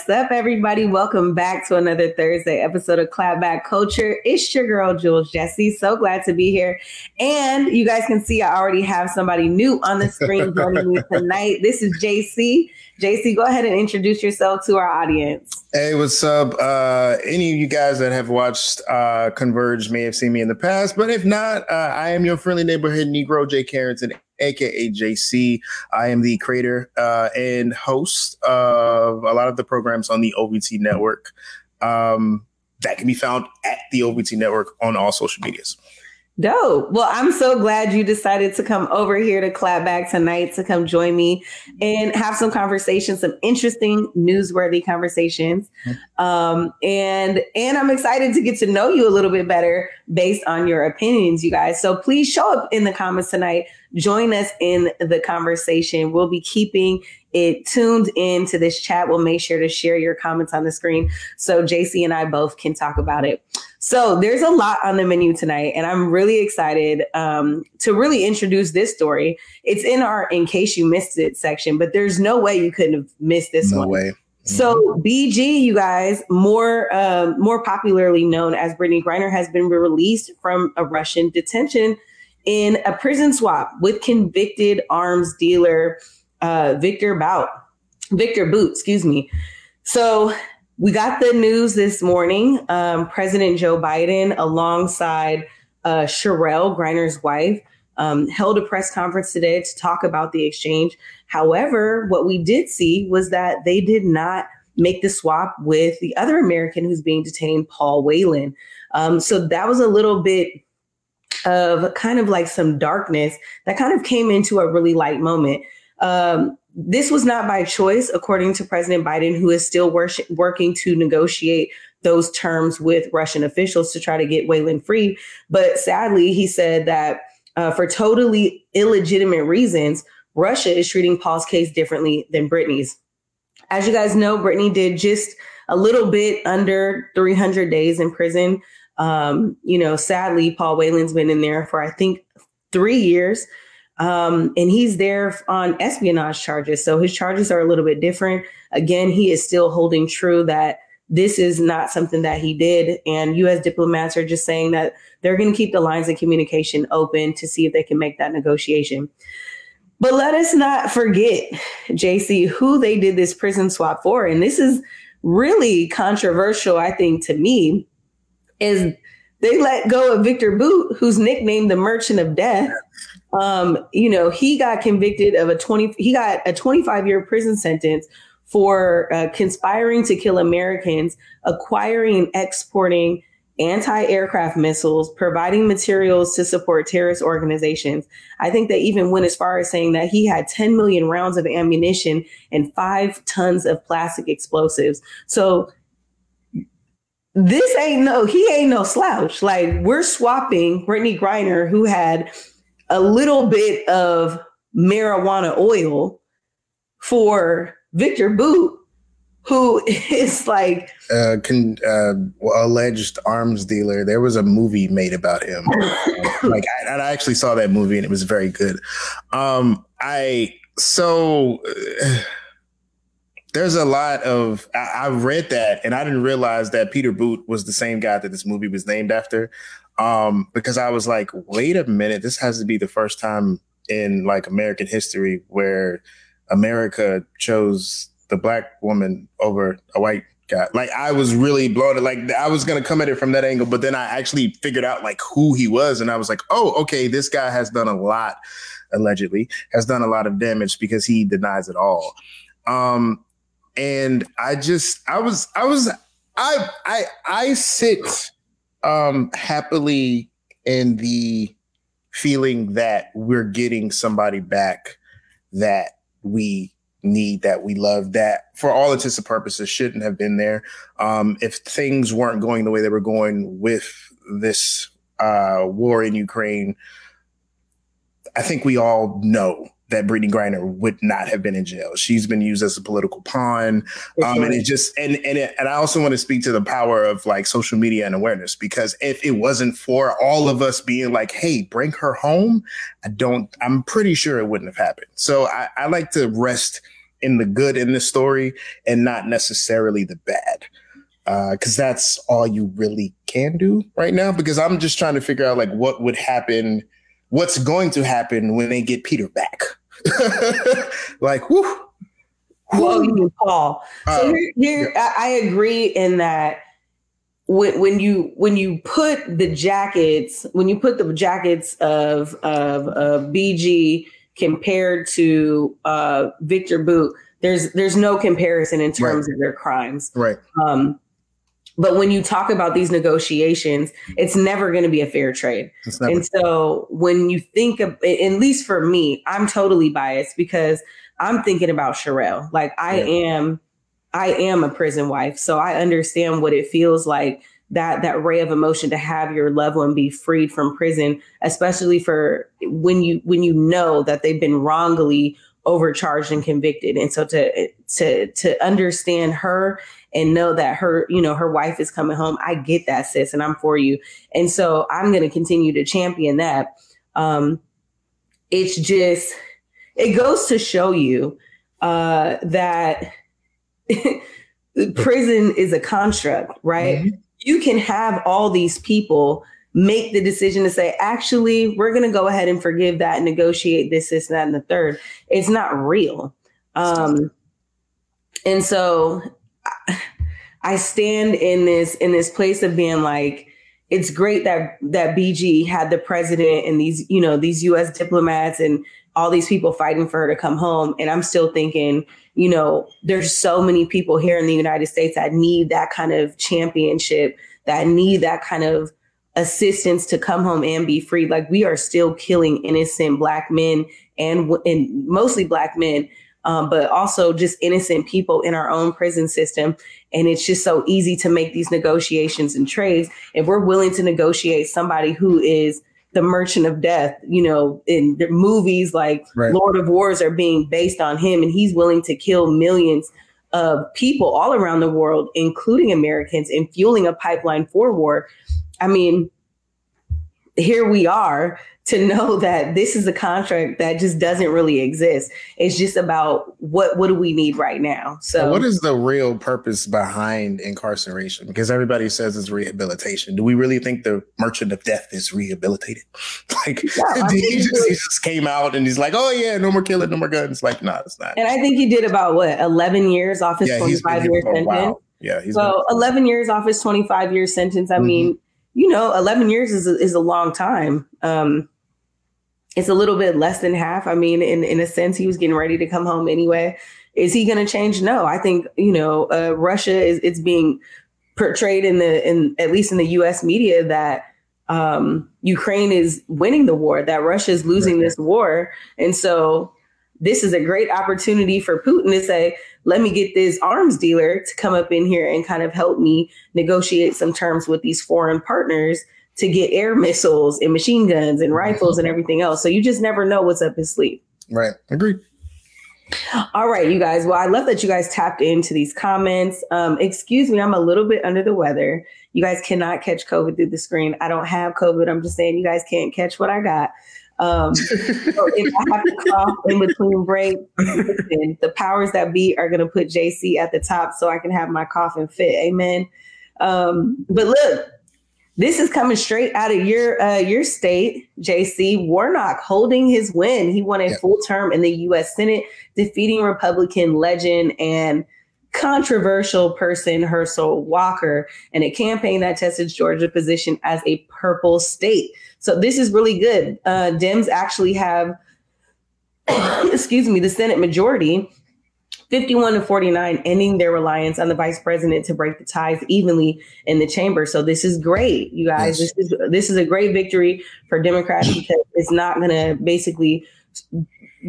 What's up, everybody? Welcome back to another Thursday episode of Clapback Culture. It's your girl, Jules Jesse. So glad to be here. And you guys can see I already have somebody new on the screen joining me tonight. This is JC. JC, go ahead and introduce yourself to our audience. Hey, what's up? Uh, any of you guys that have watched uh, Converge may have seen me in the past, but if not, uh, I am your friendly neighborhood Negro, Jay Carrington, aka JC. I am the creator uh, and host of a lot of the programs on the OVT network. Um, that can be found at the OVT network on all social medias. Dope. Well, I'm so glad you decided to come over here to clap back tonight to come join me and have some conversations, some interesting, newsworthy conversations. Mm-hmm. Um, and and I'm excited to get to know you a little bit better based on your opinions, you guys. So please show up in the comments tonight. Join us in the conversation. We'll be keeping it tuned into this chat. We'll make sure to share your comments on the screen so JC and I both can talk about it. So there's a lot on the menu tonight, and I'm really excited um, to really introduce this story. It's in our "In Case You Missed It" section, but there's no way you couldn't have missed this no one. way. So BG, you guys, more um, more popularly known as Brittney Griner, has been released from a Russian detention in a prison swap with convicted arms dealer uh, Victor Bout, Victor Bout, excuse me. So we got the news this morning. Um, President Joe Biden, alongside uh, Cherelle Griner's wife, um, held a press conference today to talk about the exchange. However, what we did see was that they did not make the swap with the other American who's being detained, Paul Whelan. Um, so that was a little bit of kind of like some darkness that kind of came into a really light moment. Um, this was not by choice, according to President Biden, who is still wor- working to negotiate those terms with Russian officials to try to get Whelan free. But sadly, he said that uh, for totally illegitimate reasons, Russia is treating Paul's case differently than Brittney's. As you guys know, Brittney did just a little bit under 300 days in prison. Um, you know, sadly, Paul Whelan's been in there for, I think, three years. Um, and he's there on espionage charges. So his charges are a little bit different. Again, he is still holding true that this is not something that he did. And US diplomats are just saying that they're going to keep the lines of communication open to see if they can make that negotiation. But let us not forget, JC, who they did this prison swap for. And this is really controversial, I think, to me, is they let go of Victor Bout, who's nicknamed the Merchant of Death. Um, you know, he got convicted of a 20, he got a 25 year prison sentence for uh, conspiring to kill Americans, acquiring and exporting anti aircraft missiles, providing materials to support terrorist organizations. I think they even went as far as saying that he had 10 million rounds of ammunition and five tons of plastic explosives. So this ain't no, he ain't no slouch. Like we're swapping Brittney Griner, who had a little bit of marijuana oil for Victor Bout, who is like uh, con, uh, alleged arms dealer. There was a movie made about him. like I, I, actually saw that movie and it was very good. Um, I so. Uh, there's a lot of I, I, read that and I didn't realize that Peter Boot was the same guy that this movie was named after. Um, because I was like, wait a minute, this has to be the first time in like American history where America chose the black woman over a white guy. Like I was really blown. Like I was gonna come at it from that angle, but then I actually figured out like who he was, and I was like, oh, okay, this guy has done a lot, allegedly, has done a lot of damage because he denies it all. Um, and I just I was I was I I I sit um happily in the feeling that we're getting somebody back that we need that we love that for all intents and purposes shouldn't have been there. Um if things weren't going the way they were going with this uh war in Ukraine I think we all know that Brittney Griner would not have been in jail. She's been used as a political pawn, um, and it just and and it, and I also want to speak to the power of like social media and awareness because if it wasn't for all of us being like, "Hey, bring her home," I don't. I'm pretty sure it wouldn't have happened. So I, I like to rest in the good in the story and not necessarily the bad because uh, that's all you really can do right now. Because I'm just trying to figure out like what would happen, what's going to happen when they get Peter back. like, whoo. Well, you Paul. So uh, here, here yeah. I agree in that when, when you when you put the jackets when you put the jackets of of, of BG compared to uh, Victor Bout, there's there's no comparison in terms right. of their crimes. Right. Um, but when you talk about these negotiations, it's never going to be a fair trade. And so when you think of, at least for me, I'm totally biased because I'm thinking about Cherelle. Like I yeah. am, I am a prison wife, so I understand what it feels like that that ray of emotion to have your loved one be freed from prison, especially for when you when you know that they've been wrongly overcharged and convicted. And so to to to understand her and know that her, you know, her wife is coming home. I get that, sis, and I'm for you. And so I'm going to continue to champion that. Um, it's just, it goes to show you uh, that prison is a construct, right? Mm-hmm. You can have all these people make the decision to say, actually, we're going to go ahead and forgive that, negotiate this, this, that, and the third. It's not real. Um, and so I stand in this in this place of being like, it's great that that BG had the president and these, you know, these US diplomats and all these people fighting for her to come home. And I'm still thinking, you know, there's so many people here in the United States that need that kind of championship, that need that kind of assistance to come home and be free. Like we are still killing innocent black men and and mostly black men um, but also just innocent people in our own prison system. And it's just so easy to make these negotiations and trades. If we're willing to negotiate somebody who is the merchant of death, you know, in the movies like right. Lord of Wars are being based on him, and he's willing to kill millions of people all around the world, including Americans, and fueling a pipeline for war. I mean, here we are to know that this is a contract that just doesn't really exist. It's just about what what do we need right now. So what is the real purpose behind incarceration? Because everybody says it's rehabilitation. Do we really think the merchant of death is rehabilitated? Like yeah, he, just, he, just, came out and he's like, oh yeah, no more killing, no more guns. Like, no, nah, it's not. And I think he did about what, 11 years off his yeah, 25 year sentence. Yeah, he's so been- 11 years off his 25 year sentence. I mm-hmm. mean, you know, 11 years is a, is a long time. Um, it's a little bit less than half. I mean, in, in a sense, he was getting ready to come home anyway. Is he going to change? No, I think, you know, uh, Russia is, it's being portrayed in the, in at least in the US media that um, Ukraine is winning the war, that Russia is losing right. this war. And so this is a great opportunity for Putin to say, let me get this arms dealer to come up in here and kind of help me negotiate some terms with these foreign partners to get air missiles and machine guns and rifles and everything else. So you just never know what's up his sleeve. Right. Agreed. All right, you guys. Well, I love that you guys tapped into these comments. Um, excuse me, I'm a little bit under the weather. You guys cannot catch COVID through the screen. I don't have COVID. I'm just saying you guys can't catch what I got. Um, so if I have to cough in between breaks, the powers that be are going to put JC at the top so I can have my coffin fit. Amen. Um, but look, this is coming straight out of your uh, your state, JC Warnock, holding his win. He won a yep. full term in the U.S. Senate, defeating Republican legend and controversial person Herschel Walker in a campaign that tested Georgia's position as a purple state. So this is really good. Uh, Dems actually have, excuse me, the Senate majority 51 to 49, ending their reliance on the vice president to break the ties evenly in the chamber. So this is great, you guys. Yes. This is this is a great victory for Democrats because it's not going to basically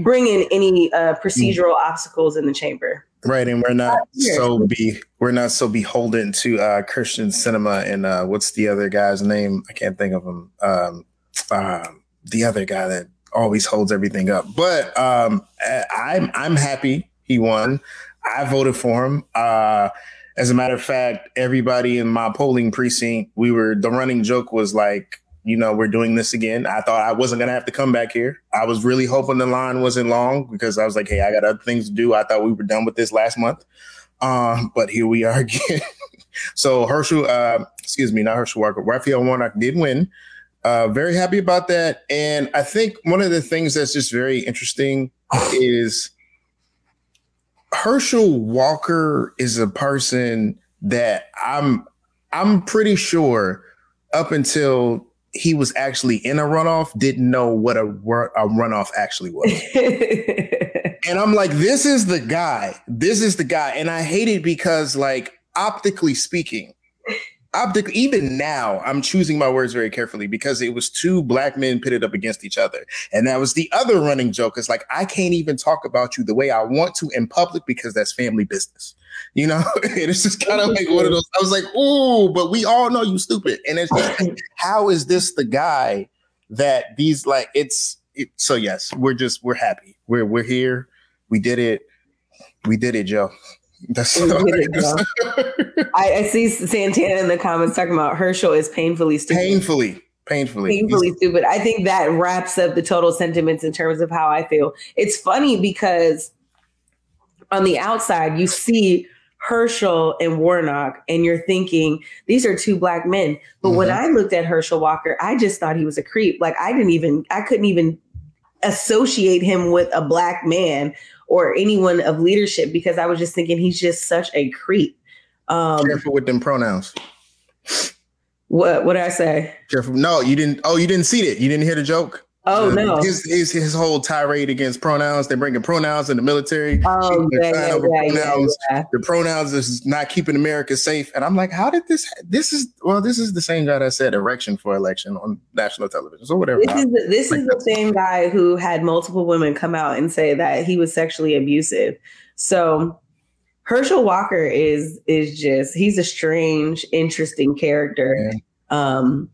bring in any uh, procedural obstacles in the chamber. Right, and we're not so be we're not so beholden to uh, Kyrsten Sinema and uh, what's the other guy's name? I can't think of him. Um, uh, the other guy that always holds everything up. But um, I'm I'm happy he won. I voted for him. Uh, as a matter of fact, everybody in my polling precinct, we were the running joke was like, you know, we're doing this again. I thought I wasn't gonna have to come back here. I was really hoping the line wasn't long because I was like, hey, I got other things to do. I thought we were done with this last month. Um, but here we are again. so Herschel, uh, excuse me, not Herschel Walker, Raphael Warnock did win. Uh, very happy about that. And I think one of the things that's just very interesting is Herschel Walker is a person that I'm I'm pretty sure up until he was actually in a runoff didn't know what a, a runoff actually was. and I'm like, this is the guy. This is the guy. And I hate it because, like, optically speaking, optically, even now, I'm choosing my words very carefully because it was two black men pitted up against each other. And that was the other running joke. It's like, I can't even talk about you the way I want to in public because that's family business. You know, And it's just kind of like one of those. I was like, "Ooh," but we all know you stupid, and it's just, how is this the guy that these like? It's it, so yes, we're just we're happy. We're we're here. We did it. We did it, Joe. That's I, I, see Santana in the comments talking about Herschel is painfully stupid. Painfully, painfully, painfully He's- stupid. I think that wraps up the total sentiments in terms of how I feel. It's funny because on the outside, you see Herschel and Warnock, and you're thinking these are two black men. But mm-hmm. when I looked at Herschel Walker, I just thought he was a creep. Like I didn't even, I couldn't even associate him with a black man or anyone of leadership because I was just thinking he's just such a creep. Um, Careful with them pronouns. What what did I say? Careful. No, you didn't. Oh, you didn't see it. You didn't hear the joke. Oh no! His, his his whole tirade against pronouns. They're bringing pronouns in the military. Oh yeah, yeah, yeah, pronouns. Yeah, The pronouns is not keeping America safe. And I'm like, how did this? This is well, this is the same guy that said erection for election on national television. So whatever. This is the, this like is the same guy who had multiple women come out and say that he was sexually abusive. So Herschel Walker is is just he's a strange, interesting character. Um,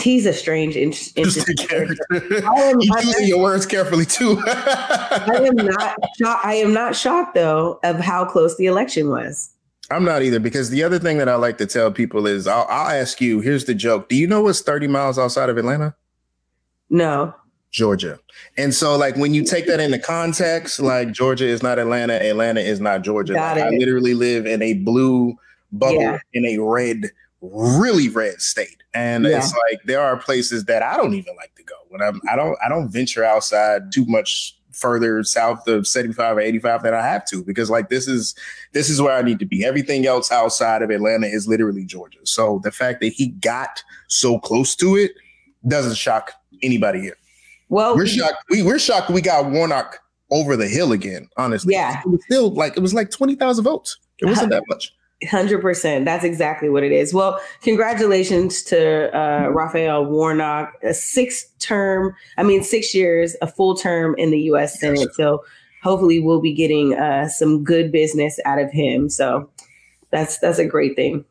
He's a strange, interesting character. I am, you choosing your words carefully too. I am not. Shocked, I am not shocked though of how close the election was. I'm not either because the other thing that I like to tell people is I'll, I'll ask you. Here's the joke. Do you know what's 30 miles outside of Atlanta? No. Georgia. And so, like, when you take that into context, like, Georgia is not Atlanta, Atlanta is not Georgia. Like, I literally live in a blue bubble yeah. in a red, really red state. And yeah. it's like there are places that I don't even like to go when I'm I don't I don't venture outside too much further south of 75 or 85 than I have to because like this is this is where I need to be. Everything else outside of Atlanta is literally Georgia. So the fact that he got so close to it doesn't shock anybody here. Well, we're shocked. We, we're shocked we got Warnock over the hill again. Honestly, yeah, it was still like it was like twenty thousand votes. It wasn't that much. Hundred percent. That's exactly what it is. Well, congratulations to uh, Raphael Warnock, a six term. I mean, six years, a full term in the U.S. Senate. So hopefully, we'll be getting uh, some good business out of him. So that's that's a great thing.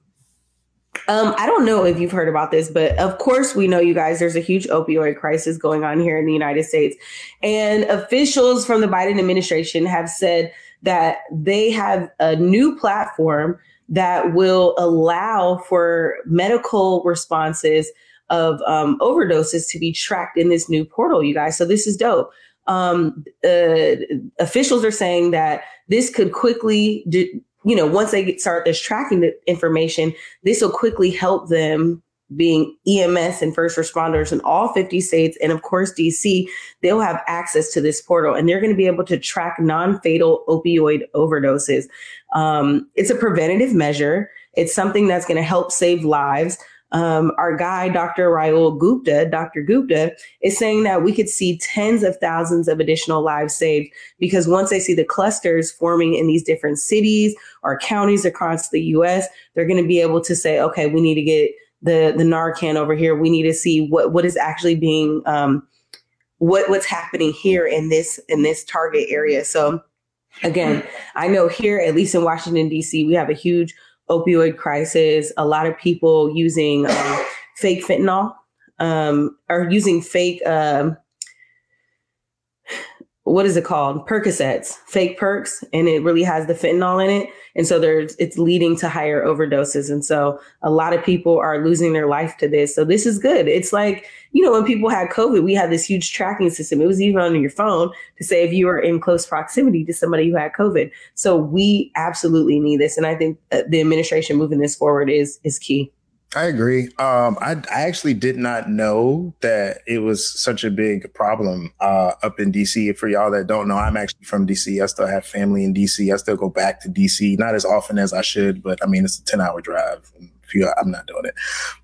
Um, I don't know if you've heard about this, but of course we know you guys. There's a huge opioid crisis going on here in the United States, and officials from the Biden administration have said that they have a new platform that will allow for medical responses of um, overdoses to be tracked in this new portal, you guys. So this is dope. Um, uh, officials are saying that this could quickly, do, you know, once they start this tracking the information, this will quickly help them being EMS and first responders in all 50 states and of course DC, they'll have access to this portal and they're going to be able to track non-fatal opioid overdoses. Um, it's a preventative measure. It's something that's going to help save lives. Um, our guy, Dr. Rahul Gupta, Dr. Gupta, is saying that we could see tens of thousands of additional lives saved because once they see the clusters forming in these different cities or counties across the US, they're going to be able to say, okay, we need to get the the Narcan over here. We need to see what what is actually being um, what what's happening here in this in this target area. So again, I know here at least in Washington D.C. we have a huge opioid crisis. A lot of people using um, fake fentanyl um, or using fake. Um, what is it called? Percocets, fake perks, and it really has the fentanyl in it. And so there's it's leading to higher overdoses. And so a lot of people are losing their life to this. So this is good. It's like, you know, when people had COVID, we had this huge tracking system. It was even on your phone to say if you were in close proximity to somebody who had COVID. So we absolutely need this. And I think uh, the administration moving this forward is is key. I agree. Um, I, I actually did not know that it was such a big problem uh, up in DC. For y'all that don't know, I'm actually from DC. I still have family in DC. I still go back to DC, not as often as I should, but I mean, it's a 10 hour drive. If you, I'm not doing it.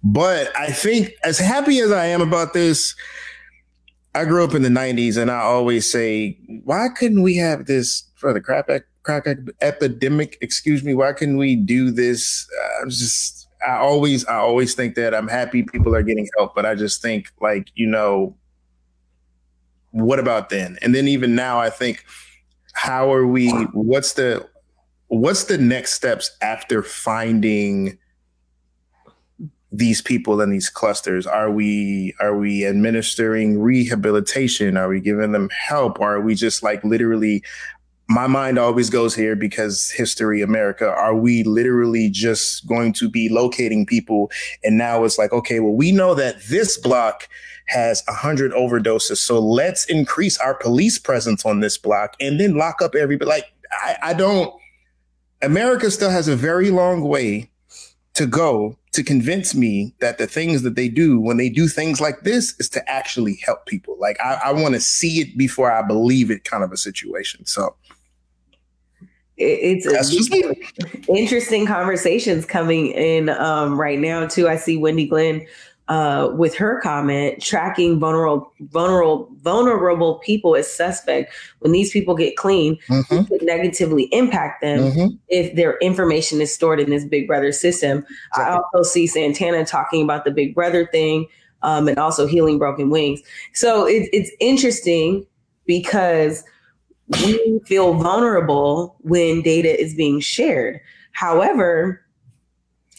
But I think, as happy as I am about this, I grew up in the 90s and I always say, why couldn't we have this for the crack epidemic? Excuse me. Why couldn't we do this? I'm just I always I always think that I'm happy people are getting help, but I just think like, you know, what about then? And then even now I think how are we what's the what's the next steps after finding these people in these clusters? Are we are we administering rehabilitation? Are we giving them help? Or are we just like literally my mind always goes here because history america are we literally just going to be locating people? And now it's like okay well we know that this block has 100 overdoses. So let's increase our police presence on this block and then lock up everybody like I, I don't america still has a very long way to go to convince me that the things that they do when they do things like this is to actually help people. Like i, I want to see it before i believe it kind of a situation. So it's interesting conversations coming in um, right now too. I see Wendy Glenn uh, with her comment tracking vulnerable vulnerable vulnerable people as suspect when these people get clean mm-hmm. could negatively impact them mm-hmm. if their information is stored in this big brother system exactly. i also see santana talking about the big brother thing um, and also healing broken wings so it, it's interesting because we feel vulnerable when data is being shared. However,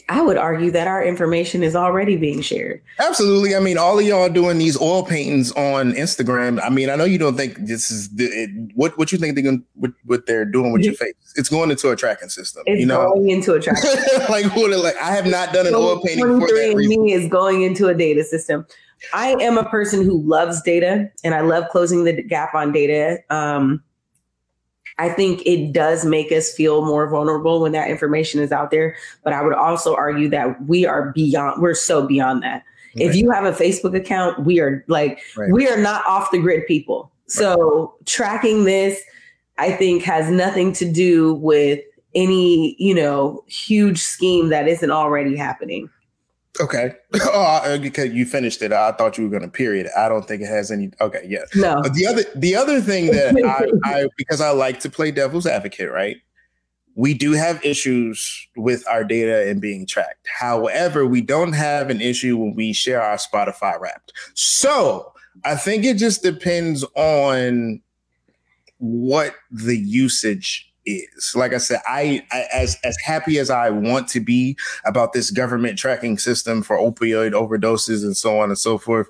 I would argue that our information is already being shared. Absolutely. I mean, all of y'all doing these oil paintings on Instagram. I mean, I know you don't think this is the, it, what what you think they're going what, what they're doing with your face. It's going into a tracking system. It's you know, going into a tracking. like what? Like I have not done an oil painting for that reason. Me is going into a data system. I am a person who loves data, and I love closing the gap on data. Um, I think it does make us feel more vulnerable when that information is out there. But I would also argue that we are beyond, we're so beyond that. Right. If you have a Facebook account, we are like, right. we are not off the grid people. So right. tracking this, I think, has nothing to do with any, you know, huge scheme that isn't already happening. Okay. oh, uh, because you finished it. I thought you were going to period. I don't think it has any. Okay. Yeah. No. But the other, the other thing that I, I, because I like to play devil's advocate, right? We do have issues with our data and being tracked. However, we don't have an issue when we share our Spotify wrapped. So I think it just depends on what the usage is. Like I said, I, I, as as happy as I want to be about this government tracking system for opioid overdoses and so on and so forth,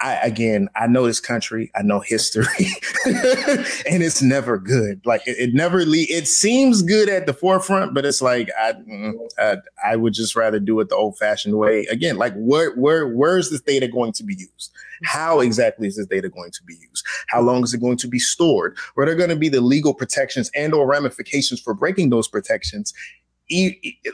I again, I know this country, I know history, and it's never good. Like it, it never le- it seems good at the forefront, but it's like I, mm, I, I would just rather do it the old fashioned way. Again, like where where where is this data going to be used? How exactly is this data going to be used? How long is it going to be stored? What are going to be the legal protections and or ramifications for breaking those protections?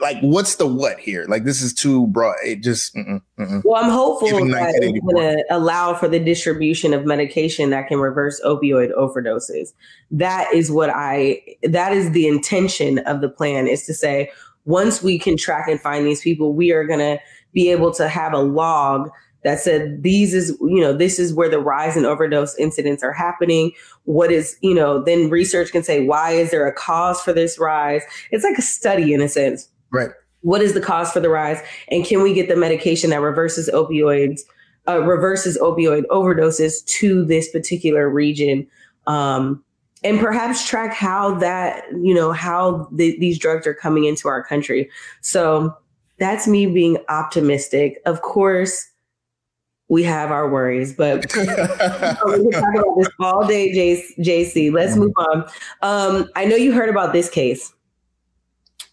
Like what's the what here? Like this is too broad. It just mm-mm, mm-mm. well i'm hopeful that it's going to allow for the distribution of medication that can reverse opioid overdoses. That is what i that is the intention of the plan is to say once we can track and find these people we are going to be able to have a log that said these is you know this is where the rise in overdose incidents are happening. What is you know then research can say why is there a cause for this rise? It's like a study in a sense. Right. What is the cause for the rise? And can we get the medication that reverses opioids uh, reverses opioid overdoses to this particular region? Um, and perhaps track how that you know how the, these drugs are coming into our country. So that's me being optimistic. Of course we have our worries, but we can talk about this all day, JC. Let's move on. Um, I know you heard about this case.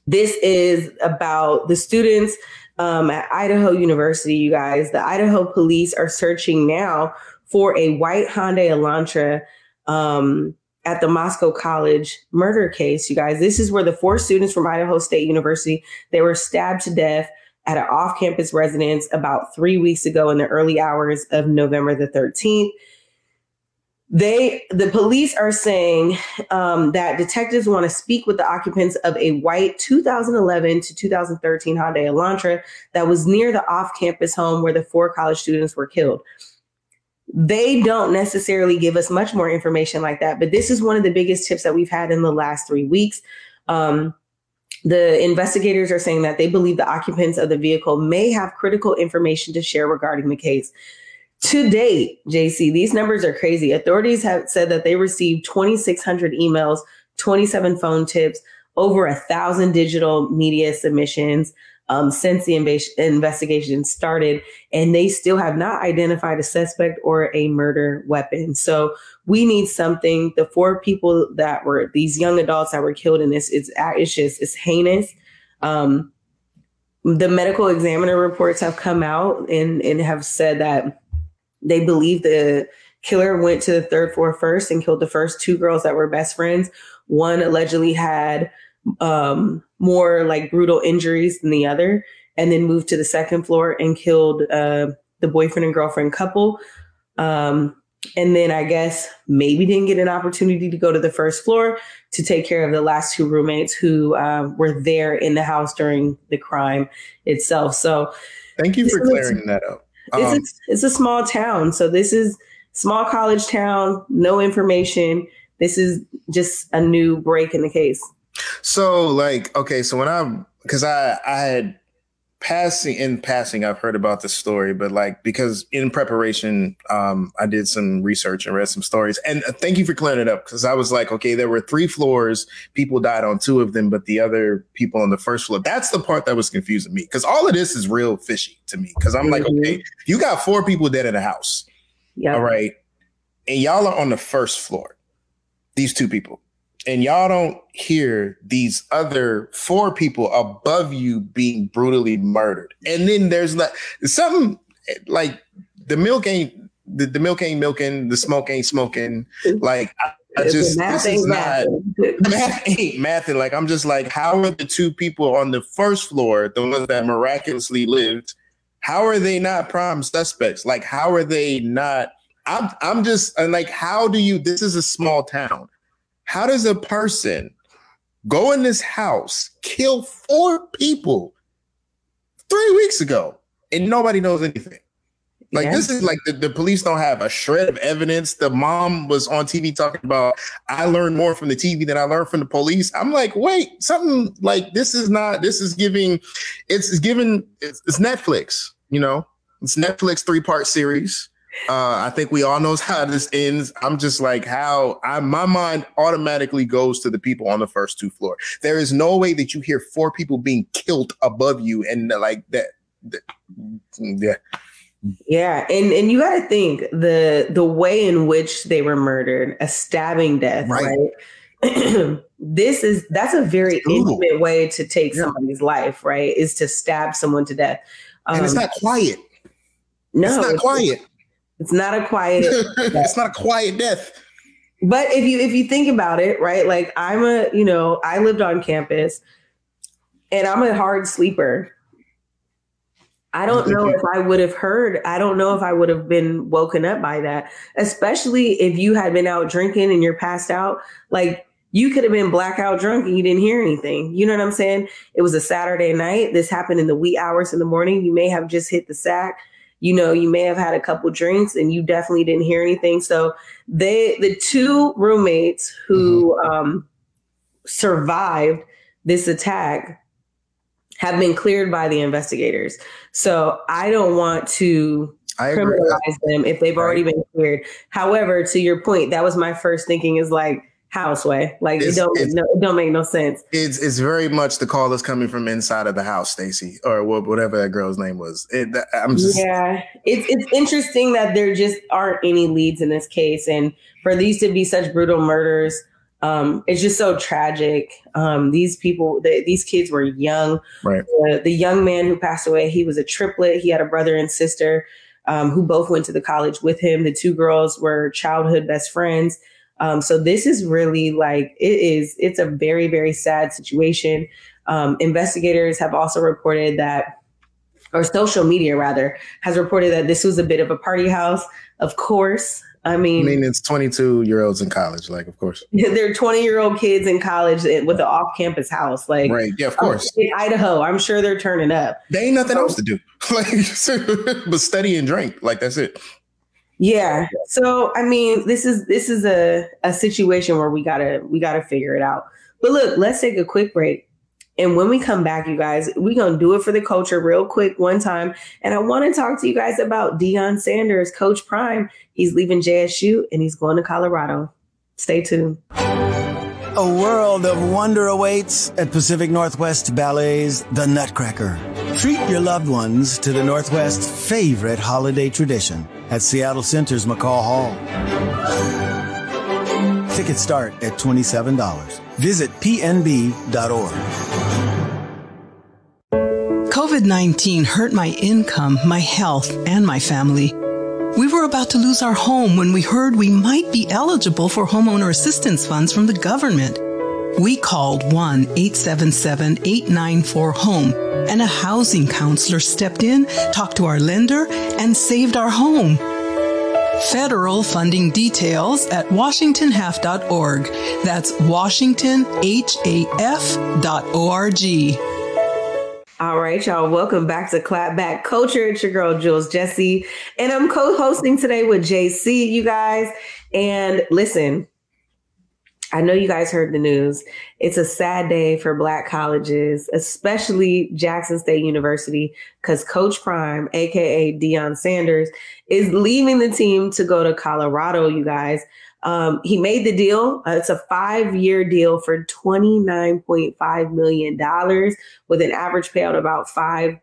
This is about the students um, at Idaho University, you guys. The Idaho police are searching now for a white Hyundai Elantra um, at the Moscow College murder case, you guys. This is where the four students from Idaho State University, they were stabbed to death at an off-campus residence about three weeks ago in the early hours of November the 13th. They, the police are saying um, that detectives want to speak with the occupants of a white 2011 to 2013 Hyundai Elantra that was near the off-campus home where the four college students were killed. They don't necessarily give us much more information like that, but this is one of the biggest tips that we've had in the last three weeks. Um, the investigators are saying that they believe the occupants of the vehicle may have critical information to share regarding the case. To date, JC, these numbers are crazy. Authorities have said that they received 2,600 emails, 27 phone tips, over a thousand digital media submissions um, since the inv- investigation started, and they still have not identified a suspect or a murder weapon. So we need something. The four people that were these young adults that were killed in this, it's it's just it's heinous. Um, the medical examiner reports have come out and and have said that they believe the killer went to the third floor first and killed the first two girls that were best friends. One allegedly had um, more like brutal injuries than the other, and then moved to the second floor and killed uh, the boyfriend and girlfriend couple. Um, and then I guess maybe didn't get an opportunity to go to the first floor to take care of the last two roommates who uh, were there in the house during the crime itself. So, thank you for clearing that up. Um, it's, a, it's a small town, so this is small college town, no information. This is just a new break in the case. So like, okay, so when I'm because I I had passing in passing I've heard about this story, but like because in preparation, um, I did some research and read some stories. And uh, thank you for clearing it up because I was like, okay, there were three floors, people died on two of them, but the other people on the first floor. That's the part that was confusing me because all of this is real fishy to me. Because I'm mm-hmm. like, okay, you got four people dead in a house, yeah, all right, and y'all are on the first floor. These two people and y'all don't hear these other four people above you being brutally murdered. And then there's like something like the milk ain't the, the milk ain't milking, the smoke ain't smoking. Like I, I just this is not math ain't mathing. Like I'm just like, how are the two people on the first floor, the ones that miraculously lived, how are they not prime suspects? Like, how are they not? I'm I'm just like, how do you? This is a small town. How does a person go in this house, kill four people three weeks ago, and nobody knows anything? Like yeah. this is like the, the police don't have a shred of evidence. The mom was on TV talking about I learned more from the TV than I learned from the police. I'm like, wait, something like this is not. This is giving. It's, it's giving. It's, it's Netflix. You know, it's Netflix three part series. Uh, I think we all knows how this ends. I'm just like how I my mind automatically goes to the people on the first two floor. There is no way that you hear four people being killed above you and like that. that yeah. Yeah, and and you got to think the the way in which they were murdered, a stabbing death, right? right? this is that's a very intimate way to take yeah. somebody's life, right? Is to stab someone to death, um, and it's um, not quiet. No, it's not quiet. It's not a quiet. it's not a quiet death. But if you if you think about it, right? Like I'm a, you know, I lived on campus and I'm a hard sleeper. I don't know if I would have heard. I don't know if I would have been woken up by that, especially if you had been out drinking and you're passed out. Like you could have been blackout drunk and you didn't hear anything. You know what I'm saying? It was a Saturday night. This happened in the wee hours in the morning. You may have just hit the sack you know you may have had a couple drinks and you definitely didn't hear anything. So they the two roommates who mm-hmm. um, survived this attack have been cleared by the investigators. So i don't want to criminalize them if they've already been cleared. However to your point that was my first thinking is like houseway. Like it's, it don't no, it don't make no sense. It's it's very much the call that's coming from inside of the house, Stacy, or whatever that girl's name was. It, I'm just yeah. It's it's interesting that there just aren't any leads in this case, and for these to be such brutal murders. Um, it's just so tragic. Um, these people, the, these kids were young. Right. The, the young man who passed away, he was a triplet. He had a brother and sister um, who both went to the college with him. The two girls were childhood best friends. Um, so this is really like it is. It's a very very sad situation. Um, investigators have also reported that, or social media rather, has reported that this was a bit of a party house. Of course, I mean, I mean, it's 22 year olds in college. Like, of course, they're 20 year old kids in college with an off campus house. Like, right? Yeah, of course. In Idaho, I'm sure they're turning up. They ain't nothing else to do, like, but study and drink. Like, that's it. Yeah. So I mean, this is this is a, a situation where we gotta we gotta figure it out. But look, let's take a quick break. And when we come back, you guys, we're gonna do it for the culture real quick one time. And I want to talk to you guys about Deion Sanders, Coach Prime. He's leaving JSU and he's going to Colorado. Stay tuned. A world of wonder awaits at Pacific Northwest Ballet's The Nutcracker. Treat your loved ones to the Northwest's favorite holiday tradition at Seattle Center's McCaw Hall. Tickets start at $27. Visit pnb.org. COVID 19 hurt my income, my health, and my family. We were about to lose our home when we heard we might be eligible for homeowner assistance funds from the government. We called 1 877 894 HOME and a housing counselor stepped in, talked to our lender, and saved our home. Federal funding details at washingtonhaf.org. That's washingtonhaf.org. All right, y'all. Welcome back to Clap Back Culture. It's your girl, Jules Jesse. And I'm co hosting today with JC, you guys. And listen, I know you guys heard the news. It's a sad day for Black colleges, especially Jackson State University, because Coach Prime, AKA Deion Sanders, is leaving the team to go to Colorado, you guys. Um, he made the deal. Uh, it's a five year deal for $29.5 million with an average payout about five.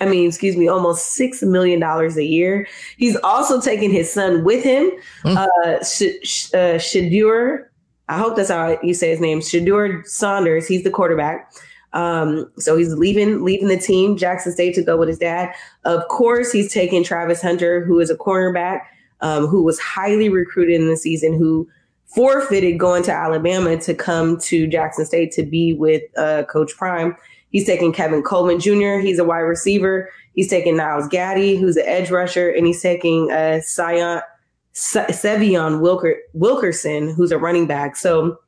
I mean, excuse me, almost six million dollars a year. He's also taking his son with him, mm. uh, Sh- Sh- uh, Shedeur. I hope that's how you say his name, Shedeur Sanders. He's the quarterback. Um, so he's leaving leaving the team, Jackson State, to go with his dad. Of course, he's taking Travis Hunter, who is a cornerback um, who was highly recruited in the season, who forfeited going to Alabama to come to Jackson State to be with uh, Coach Prime. He's taking Kevin Coleman Jr., he's a wide receiver. He's taking Niles Gaddy, who's an edge rusher, and he's taking uh, Sion, Sevion Wilker, Wilkerson, who's a running back. So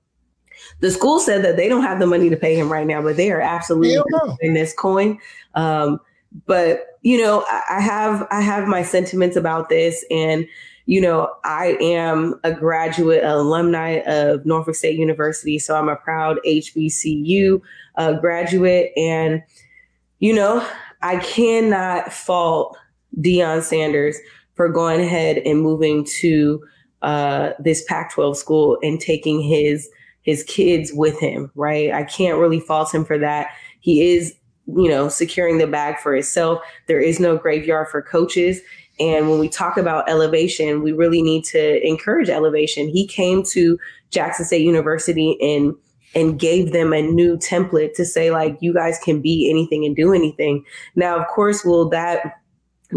the school said that they don't have the money to pay him right now, but they are absolutely in this coin. Um, but you know, I, I have I have my sentiments about this, and you know, I am a graduate alumni of Norfolk State University, so I'm a proud HBCU uh, graduate, and you know, I cannot fault Deion Sanders for going ahead and moving to uh, this Pac-12 school and taking his his kids with him. Right, I can't really fault him for that. He is you know, securing the bag for himself. There is no graveyard for coaches. And when we talk about elevation, we really need to encourage elevation. He came to Jackson State University and and gave them a new template to say like you guys can be anything and do anything. Now, of course, will that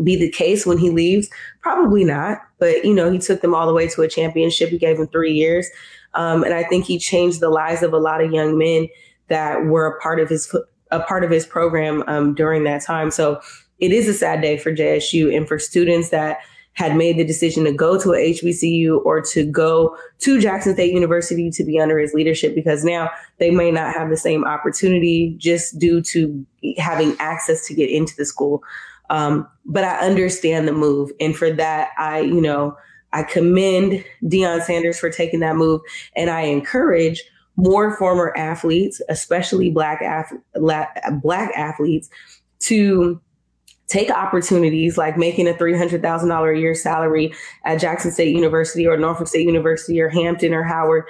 be the case when he leaves? Probably not. But you know, he took them all the way to a championship. He gave them three years, um, and I think he changed the lives of a lot of young men that were a part of his a part of his program um, during that time. So it is a sad day for JSU and for students that had made the decision to go to a HBCU or to go to Jackson State University to be under his leadership because now they may not have the same opportunity just due to having access to get into the school. Um, but I understand the move. And for that, I, you know, I commend Deion Sanders for taking that move and I encourage more former athletes, especially black af- black athletes, to take opportunities like making a $300,000 a year salary at Jackson State University or Norfolk State University or Hampton or Howard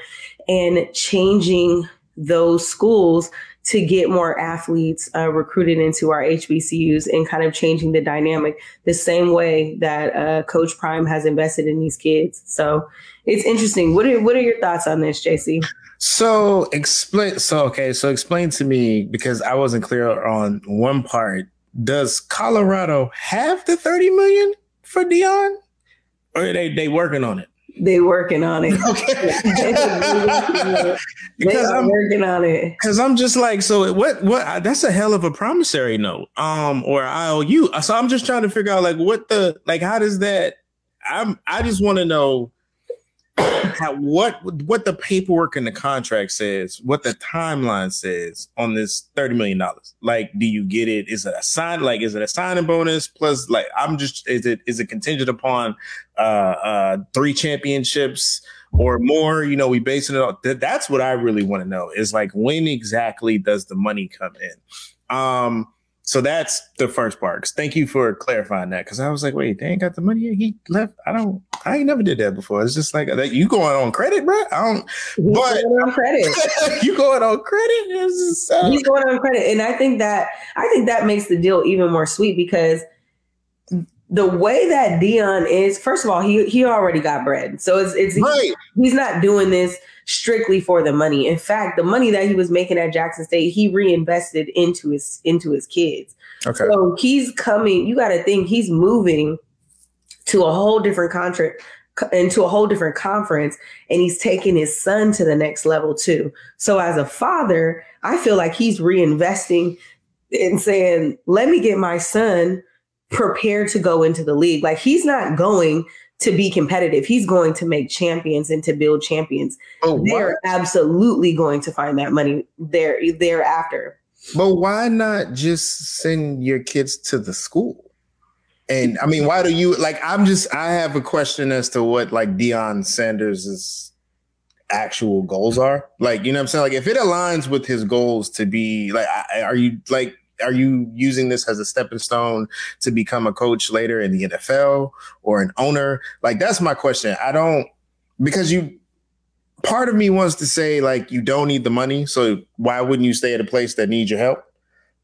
and changing those schools to get more athletes uh, recruited into our HBCUs and kind of changing the dynamic the same way that uh, Coach Prime has invested in these kids. So it's interesting. What are what are your thoughts on this, JC? So explain. So okay. So explain to me because I wasn't clear on one part. Does Colorado have the thirty million for Deion, or are they they working on it? They working on it. Okay. because I'm working on it. Because I'm just like, so what? What? That's a hell of a promissory note, um, or IOU. So I'm just trying to figure out, like, what the, like, how does that? I'm. I just want to know how, what what the paperwork in the contract says, what the timeline says on this thirty million dollars. Like, do you get it? Is it a sign? Like, is it a signing bonus plus? Like, I'm just is it is it contingent upon uh uh three championships or more? You know, we basing it on that. That's what I really want to know. Is like when exactly does the money come in? Um so that's the first part. Thank you for clarifying that because I was like, wait, they ain't got the money. yet. He left. I don't. I ain't never did that before. It's just like that. You going on credit, bro? I don't. He's but going on credit. you going on credit? Just, uh, He's going on credit, and I think that I think that makes the deal even more sweet because the way that Deion is, first of all, he he already got bread, so it's it's right. he's not doing this strictly for the money. In fact, the money that he was making at Jackson State, he reinvested into his into his kids. Okay. So he's coming, you got to think he's moving to a whole different contract into a whole different conference and he's taking his son to the next level too. So as a father, I feel like he's reinvesting and saying, "Let me get my son prepared to go into the league." Like he's not going to be competitive. He's going to make champions and to build champions. Oh, They're absolutely going to find that money there thereafter. But why not just send your kids to the school? And I mean, why do you like? I'm just I have a question as to what like Deion Sanders's actual goals are. Like, you know what I'm saying? Like, if it aligns with his goals to be like, are you like are you using this as a stepping stone to become a coach later in the NFL or an owner? Like that's my question. I don't because you part of me wants to say like you don't need the money, so why wouldn't you stay at a place that needs your help?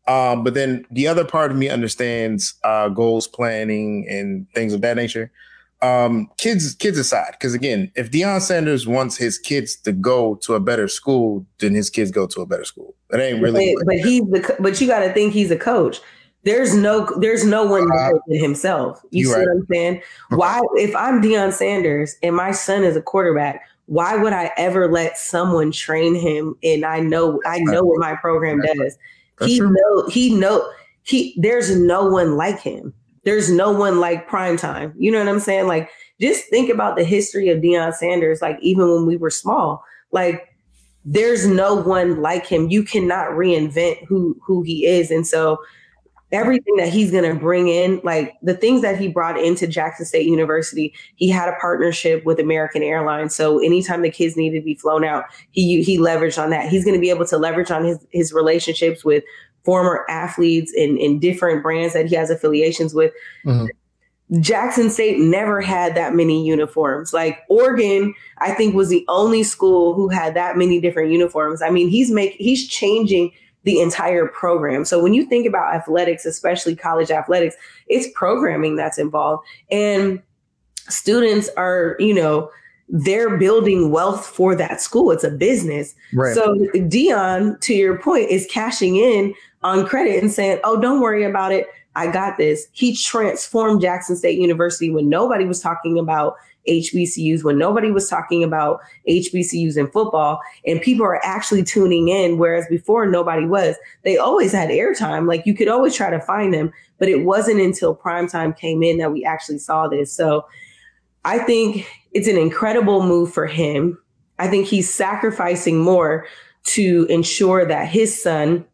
Um, but then the other part of me understands uh, goals planning and things of that nature um, kids kids aside, because again, if Deion Sanders wants his kids to go to a better school, then his kids go to a better school. It ain't really. But, but he's the but you got to think he's a coach. There's no there's no one uh, than himself. You see right. what I'm saying? Why if I'm Deion Sanders and my son is a quarterback, why would I ever let someone train him? And I know I know what my program does. That's he true. know he know he there's no one like him there's no one like prime time. You know what I'm saying? Like, just think about the history of Deion Sanders, like even when we were small. Like, there's no one like him. You cannot reinvent who who he is. And so everything that he's going to bring in, like the things that he brought into Jackson State University, he had a partnership with American Airlines. So anytime the kids needed to be flown out, he he leveraged on that. He's going to be able to leverage on his his relationships with former athletes in, in different brands that he has affiliations with. Mm-hmm. Jackson State never had that many uniforms. Like Oregon, I think was the only school who had that many different uniforms. I mean, he's make he's changing the entire program. So when you think about athletics, especially college athletics, it's programming that's involved. And students are, you know, they're building wealth for that school. It's a business. Right. So Deion, to your point, is cashing in on credit and saying, oh, don't worry about it. I got this. He transformed Jackson State University when nobody was talking about HBCUs, when nobody was talking about HBCUs in football, and people are actually tuning in, whereas before nobody was. They always had airtime. Like you could always try to find them, but it wasn't until primetime came in that we actually saw this. So I think it's an incredible move for him. I think he's sacrificing more to ensure that his son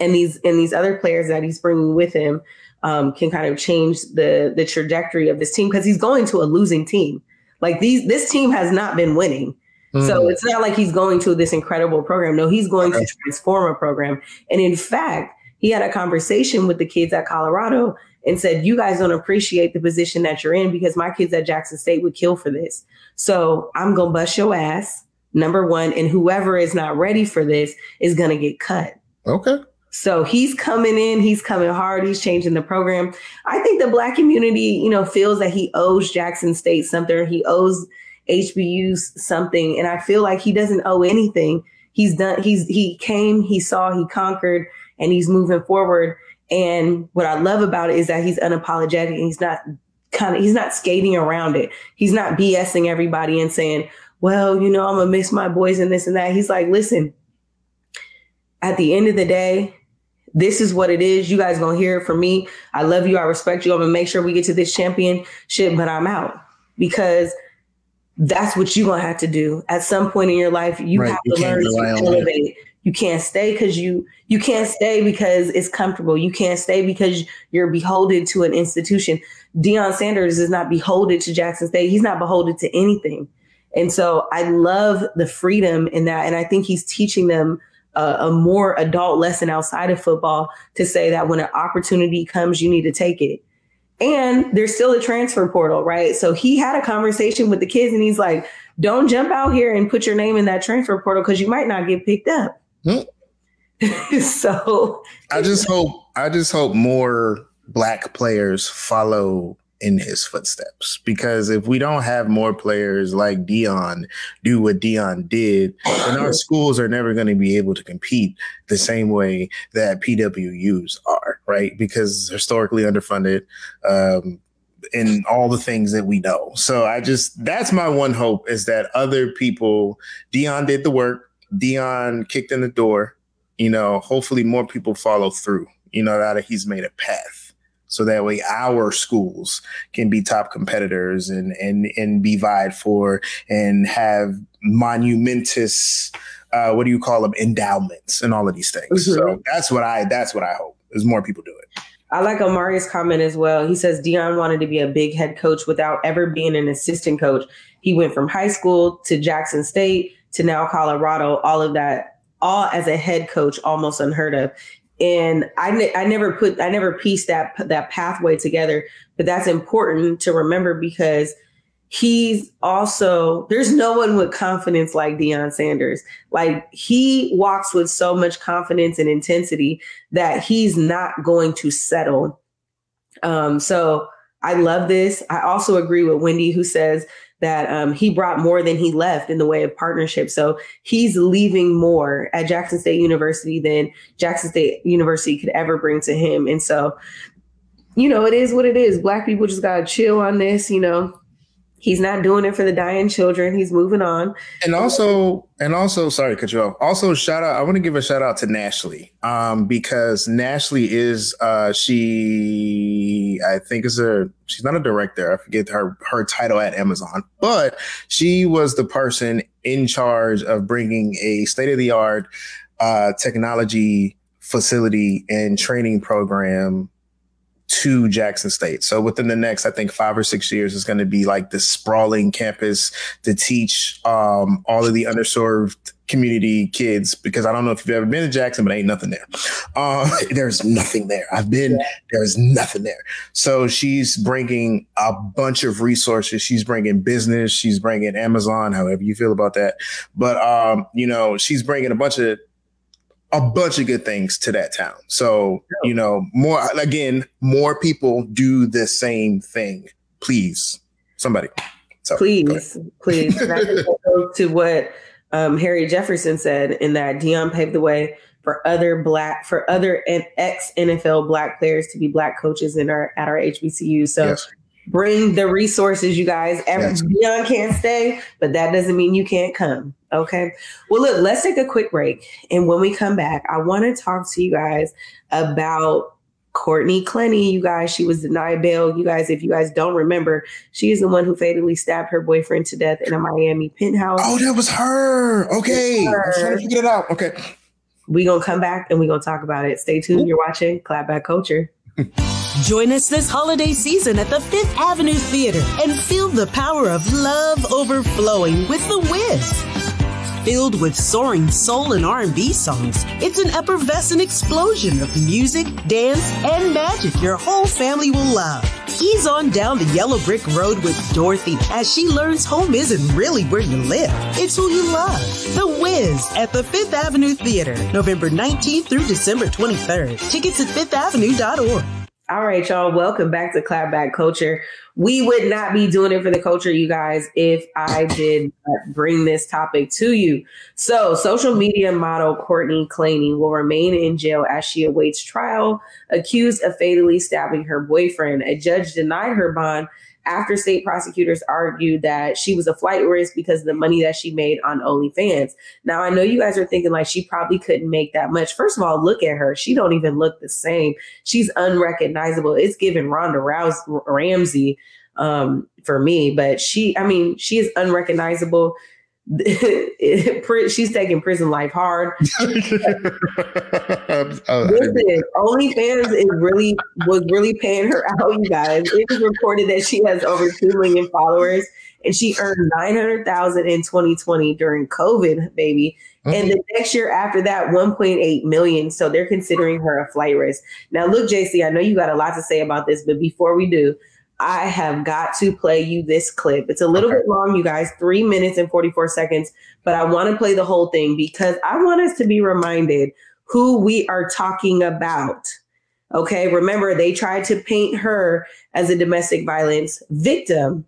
and these and these other players that he's bringing with him um, can kind of change the the trajectory of this team because he's going to a losing team. Like these, this team has not been winning. Mm. So it's not like he's going to this incredible program. No, he's going to transform a program. And in fact, he had a conversation with the kids at Colorado and said, You guys don't appreciate the position that you're in because my kids at Jackson State would kill for this. So I'm going to bust your ass, number one. And whoever is not ready for this is going to get cut. Okay. So he's coming in, he's coming hard, he's changing the program. I think the black community, you know, feels that he owes Jackson State something, he owes HBUs something, and I feel like he doesn't owe anything. He's done he's he came, he saw, he conquered, and he's moving forward. And what I love about it is that he's unapologetic and he's not kind of he's not skating around it. He's not BSing everybody and saying, "Well, you know, I'm gonna miss my boys and this and that." He's like, "Listen, at the end of the day, this is what it is. You guys gonna hear it from me. I love you. I respect you. I'm gonna make sure we get to this championship, but I'm out because that's what you're gonna have to do at some point in your life. You right. have you to learn to elevate. You can't stay because you you can't stay because it's comfortable. You can't stay because you're beholden to an institution. Deion Sanders is not beholden to Jackson State. He's not beholden to anything. And so I love the freedom in that. And I think he's teaching them a, a, more adult lesson outside of football to say that when an opportunity comes, you need to take it. And there's still a transfer portal, right? So he had a conversation with the kids and he's like, don't jump out here and put your name in that transfer portal because you might not get picked up. Hmm. so I just hope I just hope more black players follow in his footsteps. Because if we don't have more players like Deion do what Deion did, then our schools are never going to be able to compete the same way that PWIs are, right? Because historically underfunded, um, in all the things that we know. So I just that's my one hope is that other people, Deion did the work, Deion kicked in the door, you know, hopefully more people follow through, you know, that he's made a path so that way our schools can be top competitors and and and be vied for and have monumentous uh, what do you call them endowments and all of these things mm-hmm. so that's what i that's what i hope is more people do it I like Omari's comment as well. He says Deion wanted to be a big head coach without ever being an assistant coach. He went from high school to Jackson State to now Colorado, all of that, all as a head coach, almost unheard of and I, I never put I never pieced that that pathway together, but that's important to remember because he's also there's no one with confidence like Deion Sanders. Like he walks with so much confidence and intensity that he's not going to settle. Um, so I love this. I also agree with Wendy who says that um, he brought more than he left in the way of partnership. So he's leaving more at Jackson State University than Jackson State University could ever bring to him. And so, you know, it is what it is. Black people just got to chill on this, you know. He's not doing it for the dying children. He's moving on. And also, and also, sorry cut you off. Also, shout out. I want to give a shout out to Nashley, um, because Nashley is uh, she. I think is a. She's not a director. I forget her her title at Amazon, but she was the person in charge of bringing a state of the art uh, technology facility and training program to Jackson State. So within the next, I think five or six years is going to be like this sprawling campus to teach um, all of the underserved community kids. Because I don't know if you've ever been to Jackson, but ain't nothing there. Uh, there's nothing there. I've been. Yeah. There's nothing there. So she's bringing a bunch of resources. She's bringing business. She's bringing Amazon. However you feel about that, but um, you know, she's bringing a bunch of a bunch of good things to that town. So, you know, more again, more people do the same thing. Please, somebody. So, please, please. to what um, Harry Jefferson said in that Deion paved the way for other black for other ex NFL black players to be black coaches in our at our HBCU. So yes bring the resources, you guys. Every yes. Deion can't stay, but that doesn't mean you can't come. Okay. Well, look, let's take a quick break. And when we come back, I want to talk to you guys about Courtney Clenney, you guys, she was denied bail. You guys, if you guys don't remember, she is the one who fatally stabbed her boyfriend to death in a Miami penthouse. Oh, that was her. Okay. Her. I was trying to figure it out. Okay. we going to come back and we're going to talk about it. Stay tuned. Ooh. You're watching Clapback Culture. Join us this holiday season at the Fifth Avenue Theater and feel the power of love overflowing with The Wiz. Filled with soaring soul and R&B songs, it's an effervescent explosion of music, dance, and magic your whole family will love. Ease on down the yellow brick road with Dorothy as she learns home isn't really where you live, it's who you love. The Wiz at the Fifth Avenue Theater, November 19th through December 23rd. Tickets at fifthavenue.org. All right, y'all. Welcome back to Clapback Culture. We would not be doing it for the culture, you guys, if I did bring this topic to you. So, social media model Courtney Clenney will remain in jail as she awaits trial, accused of fatally stabbing her boyfriend. A judge denied her bond after state prosecutors argued that she was a flight risk because of the money that she made on OnlyFans. Now I know you guys are thinking like she probably couldn't make that much. First of all, look at her. She don't even look the same. She's unrecognizable. It's given Ronda Rouse Ramsey um, for me, but she, I mean, she is unrecognizable. she's taking prison life hard. Listen, OnlyFans is really was really paying her out, you guys. It was reported that she has over two million followers, and she earned nine hundred thousand in 2020 during COVID, baby. Mm-hmm. And the next year after that, 1.8 million. So they're considering her a flight risk. Now, look, JC, I know you got a lot to say about this, but before we do, I have got to play you this clip. It's a little okay. bit long, you guys, three minutes and 44 seconds, but I want to play the whole thing because I want us to be reminded who we are talking about. Okay, remember, they tried to paint her as a domestic violence victim,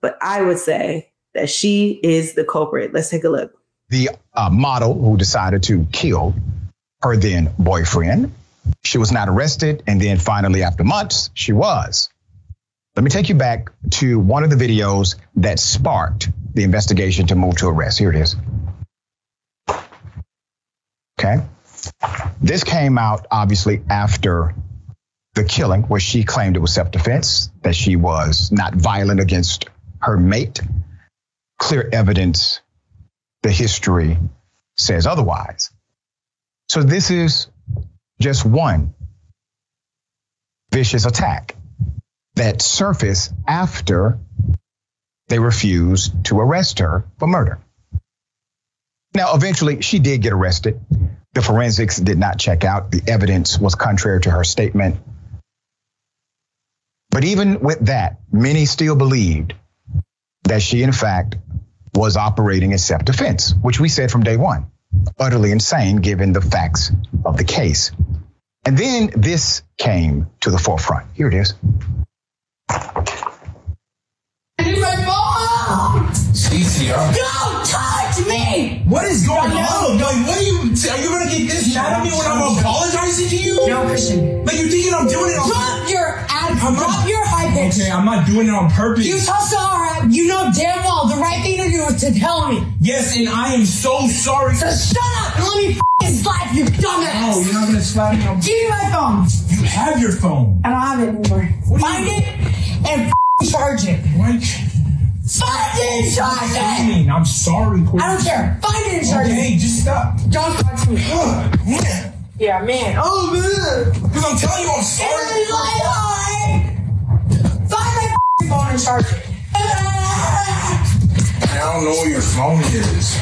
but I would say that she is the culprit. Let's take a look. The uh, model who decided to kill her then boyfriend, she was not arrested. And then finally, after months, she was. Let me take you back to one of the videos that sparked the investigation to move to arrest. Here it is. Okay. This came out obviously after the killing, where she claimed it was self defense, that she was not violent against her mate. Clear evidence, the history says otherwise. So this is just one vicious attack that surfaced after they refused to arrest her for murder. Now, eventually, she did get arrested. The forensics did not check out. The evidence was contrary to her statement. But even with that, many still believed that she, in fact, was operating in self defense, which we said from day one. Utterly insane given the facts of the case. And then this came to the forefront. Here it is. Cece, Don't touch me! What is going on? Like, what are you? Are you gonna get this mad at me when I'm apologizing to you? No, Christian. Like, you're thinking I'm doing it on purpose! Drop your ad, I'm drop your high pitch. Okay, I'm not doing it on purpose. You tell Sahara, you know damn well the right thing to do is to tell me. Yes, and I am so sorry. So shut up and let me f***ing slap you, dumbass. No, you're not gonna slap me. Give me my phone. You have your phone. I don't have it anymore. Find it and charge it. What? Find it and charge I it. mean, I'm sorry, Courtney. I don't care. Find it and charge Okay, it. just stop. Don't touch me. Ugh, man. Yeah, man. Oh, man. Because I'm telling you, I'm It's sorry. like hard. Find my phone and charge it. I don't know where your phone is.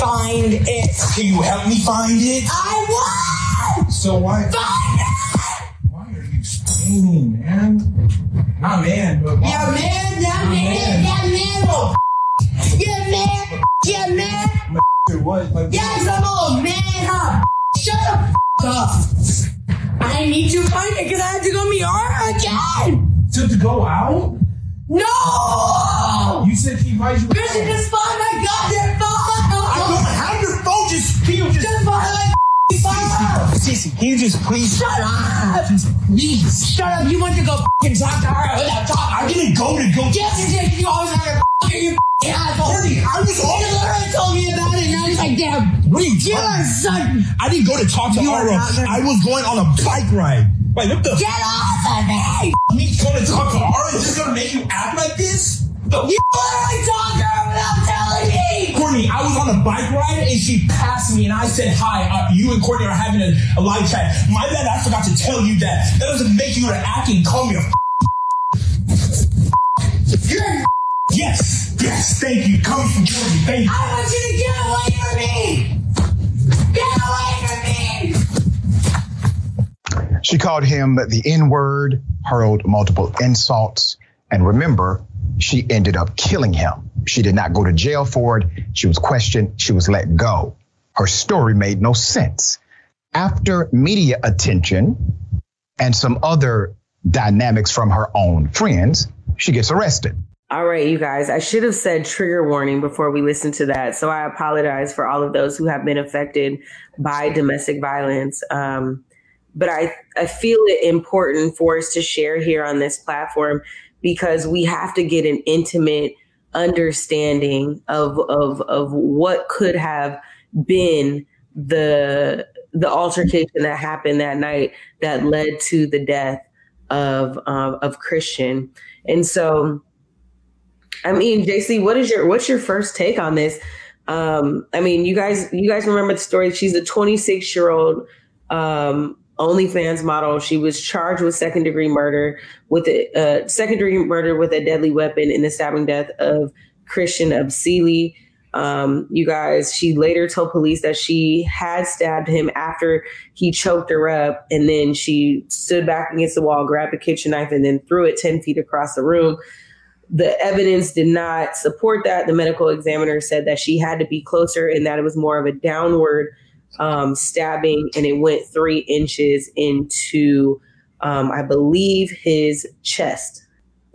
Find it. Can you help me find it? I won. So why? Find it. Why are you man? Not man, but why? Yeah, man. Yeah, man. Yeah, man. Yeah, man. Yeah, man. What? Like, Yes, I'm old man. Huh? Shut the f- up. I need to find it because I have to go meet her again. to, to go out? No. You said he invited you. Christian, just find my goddamn I phone. don't have your phone. Just you just? Just find my phone. Cece, can you just please? Shut up. Please. Shut up. You want to go f***ing talk to her without talking. I didn't go to go. Yes, you did. You always f***ing you f***ing asshole. I was You on. literally told me about it, and I was like, damn. What are you are son. I didn't go to talk to You are Ara. not gonna- I was going on a bike ride. Wait, what the? Get off of me. Me going to talk to Ara is this gonna make you act like this? The You literally talked to her without telling me. Courtney, I was on a bike ride and she passed me and I said hi. Uh, you and Courtney are having a, a live chat. My bad, I forgot to tell you that. That doesn't make you an act and call me a. You're Yes. Yes, thank you. Coming from Georgia, thank you. I want you to get away from me! Get away from me! She called him the N word, hurled multiple insults, and remember, she ended up killing him. She did not go to jail for it. She was questioned. She was let go. Her story made no sense. After media attention and some other dynamics from her own friends, she gets arrested. All right, you guys, I should have said trigger warning before we listen to that. So I apologize for all of those who have been affected by domestic violence. Um, but I, I feel it important for us to share here on this platform because we have to get an intimate understanding of, of, of what could have been the the altercation that happened that night that led to the death of um, of Christian. And so, I mean, JC, what is your what's your first take on this? Um, I mean, you guys, you guys remember the story. She's a 26 year old um, OnlyFans model. She was charged with second degree murder with a uh, second degree murder with a deadly weapon in the stabbing death of Christian Obumseli. Um, you guys, she later told police that she had stabbed him after he choked her up, and then she stood back against the wall, grabbed a kitchen knife, and then threw it 10 feet across the room. The evidence did not support that. The medical examiner said that she had to be closer and that it was more of a downward um, stabbing, and it went three inches into, um, I believe, his chest.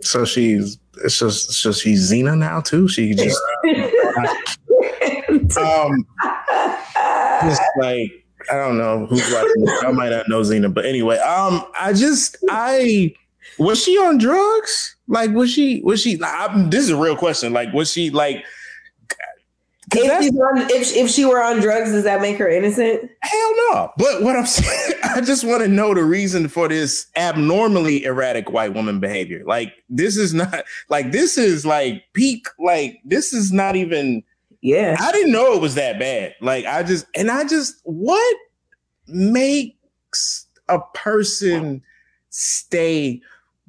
So she's it's just so she's Xena now too. She just um just like I don't know who's watching this. I might not know Xena, but anyway, um I just I was she on drugs? Like was she was she I, this is a real question. Like was she like if, she's on, if, if she were on drugs, does that make her innocent? Hell no. But what I'm saying, I just want to know the reason for this abnormally erratic white woman behavior. Like this is not like this is like peak. Like this is not even. Yeah. I didn't know it was that bad. Like I just and I just what makes a person stay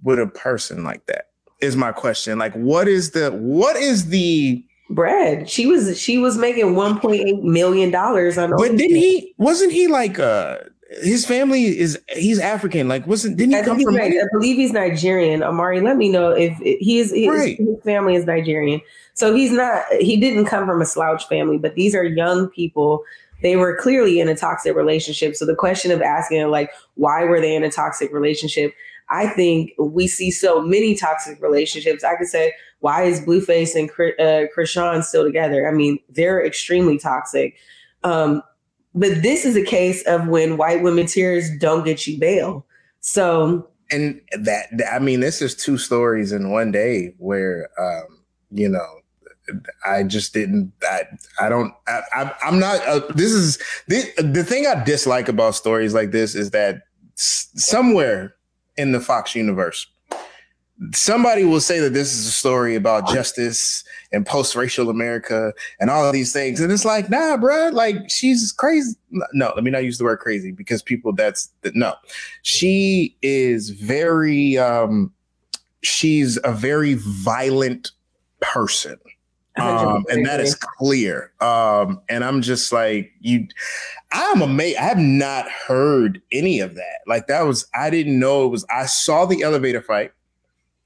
with a person like that is my question. Like what is the what is the bread. She was she was making 1.8 million dollars on. But didn't he? Wasn't he like uh? His family is he's African. Like wasn't didn't he I, come from? I believe he's Nigerian. Amari, let me know if he is. His, Right. his family is Nigerian, so he's not. He didn't come from a slouch family, but these are young people. They were clearly in a toxic relationship. So the question of asking, like, why were they in a toxic relationship? I think we see so many toxic relationships. I could say, why is Blueface and uh, Chrisean still together? I mean, they're extremely toxic. Um, but this is a case of when white women tears don't get you bail. So and that I mean, this is two stories in one day where um, you know. I just didn't. I I don't. I, I I'm not. Uh, this is the the thing I dislike about stories like this is that somewhere in the Fox universe, somebody will say that this is a story about justice and post-racial America and all of these things, and it's like, nah, bruh, like she's crazy. No, let me not use the word crazy because people that's no, she is very. um She's a very violent person um, and that is clear. Um, and I'm just like you. I'm amazed. I have not heard any of that. Like that was. I didn't know it was. I saw the elevator fight,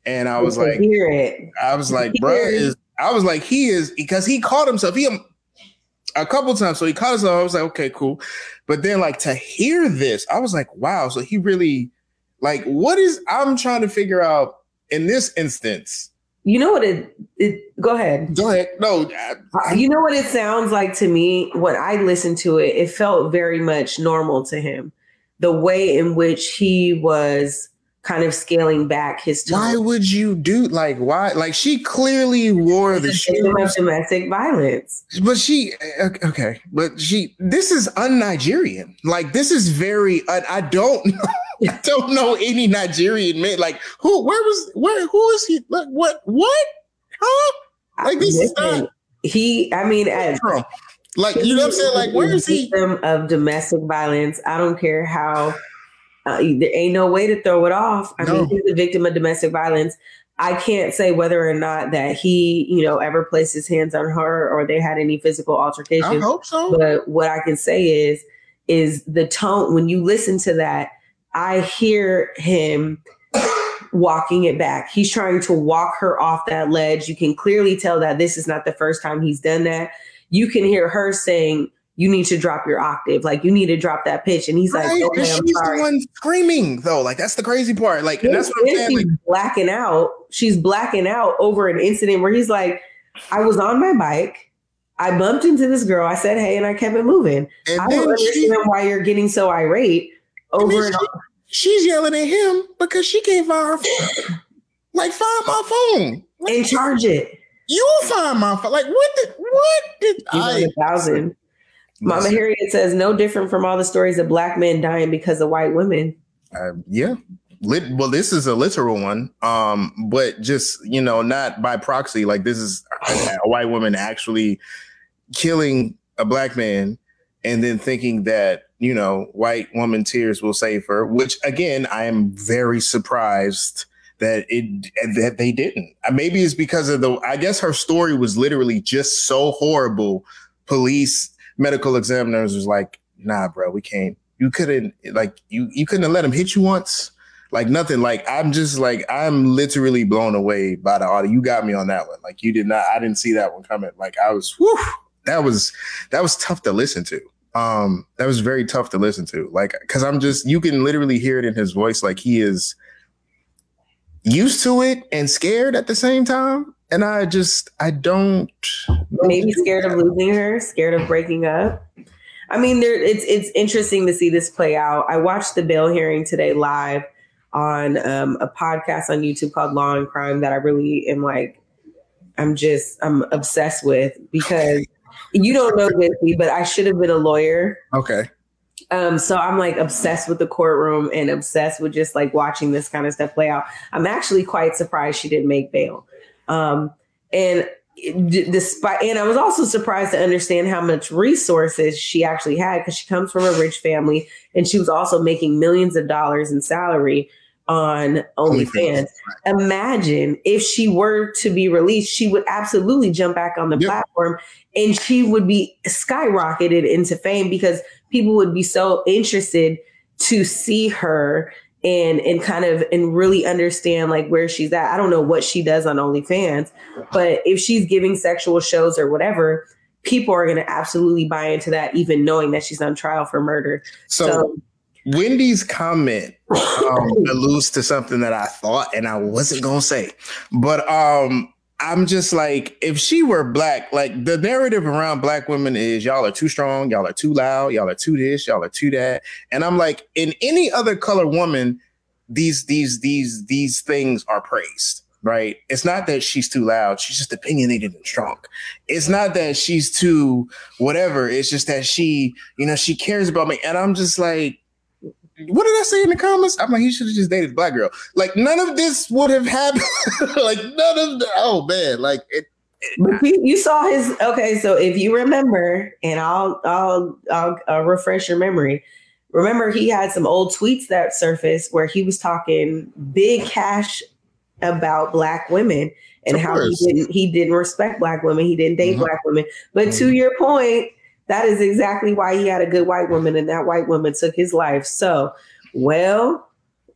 and I was like, hear it. I was like, bro, is. I was like, he is because he called himself. He um, a couple times, so he called himself. I was like, okay, cool. But then, like to hear this, I was like, wow. So he really, like, what is? I'm trying to figure out in this instance. You know what it, it go ahead. Go ahead. No, you know what it sounds like to me when I listened to it, it felt very much normal to him. The way in which he was kind of scaling back his tone. Why would you do like why? Like she clearly wore the shoes, domestic violence. but she eh, okay. But she this is un-Nigerian. Like this is very. I, I don't. I don't know any Nigerian man. Like who? Where was? Where? Who is he? Like what? What? Huh? Like this is Listen, not. he I mean as. Like you know what I'm saying? Like where is he? Victim of domestic violence. I don't care how uh, there ain't no way to throw it off. I No. mean, he's a victim of domestic violence. I can't say whether or not that he, you know, ever placed his hands on her or they had any physical altercation. I hope so. But what I can say is, is the tone when you listen to that, I hear him walking it back. He's trying to walk her off that ledge. You can clearly tell that this is not the first time he's done that. You can hear her saying, you need to drop your octave. Like you need to drop that pitch. And he's like, Right, okay, and I'm she's sorry. the one screaming though. Like that's the crazy part. Like that's what I'm saying. she's Like, blacking out. She's blacking out over an incident where he's like, I was on my bike. I bumped into this girl. I said, hey, and I kept it moving. and I don't then she, understand why you're getting so irate over mean, and over. she's yelling at him because she can't find her phone. Like find my phone. Like, and charge it. You'll find my phone. Like what? The, what did He's on I? a thousand. Mama Harriet says, no different from all the stories of black men dying because of white women. uh, yeah. Lit, well, this is a literal one, um, but just you know, not by proxy. Like this is a, a white woman actually killing a black man, and then thinking that you know, white woman tears will save her. Which again, I am very surprised that it that they didn't. Uh, Maybe it's because of the. I guess her story was literally just so horrible. Police, medical examiners was like, "Nah, bro, we can't. You couldn't like you you couldn't have let him hit you once." Like nothing. Like I'm just like I'm literally blown away by the audio. You got me on that one. Like you did not. I didn't see that one coming. Like I was. Whew, that was that was tough to listen to. Um, that was very tough to listen to. Like because I'm just you can literally hear it in his voice. Like he is used to it and scared at the same time. And I just I don't Maybe scared of losing her, scared of breaking up. I mean, there it's it's interesting to see this play out. I watched the bail hearing today live on um, a podcast on YouTube called Law and Crime that I really am like, I'm just I'm obsessed with because you don't know this, but I should have been a lawyer. Okay. Um, so I'm like obsessed with the courtroom and obsessed with just like watching this kind of stuff play out. I'm actually quite surprised she didn't make bail. Um, and d- despite, and I was also surprised to understand how much resources she actually had because she comes from a rich family and she was also making millions of dollars in salary on OnlyFans. Imagine if she were to be released, she would absolutely jump back on the Yep. platform and she would be skyrocketed into fame because people would be so interested to see her and and kind of and really understand like where she's at. I don't know what she does on OnlyFans, but if she's giving sexual shows or whatever, people are going to absolutely buy into that, even knowing that she's on trial for murder. So, So- Wendy's comment um, alludes to something that I thought and I wasn't gonna say, but um, I'm just like, if she were black, like the narrative around black women is y'all are too strong, y'all are too loud, y'all are too this, y'all are too that, and I'm like, in any other color woman, these these these these things are praised. Right. It's not that she's too loud. She's just opinionated and strong. It's not that she's too whatever. It's just that she, you know, she cares about me. And I'm just like, what did I say in the comments? I'm like, he should have just dated a black girl. Like none of this would have happened. like none of the oh man, like it But you, you saw his okay. So if you remember, and I'll I'll I'll, I'll refresh your memory. Remember, he had some old tweets that surfaced where he was talking big cash about black women and Of how he didn't he didn't respect black women. He didn't date Mhm. black women. But to Mhm. your point, that is exactly why he had a good white woman, and that white woman took his life. So, well.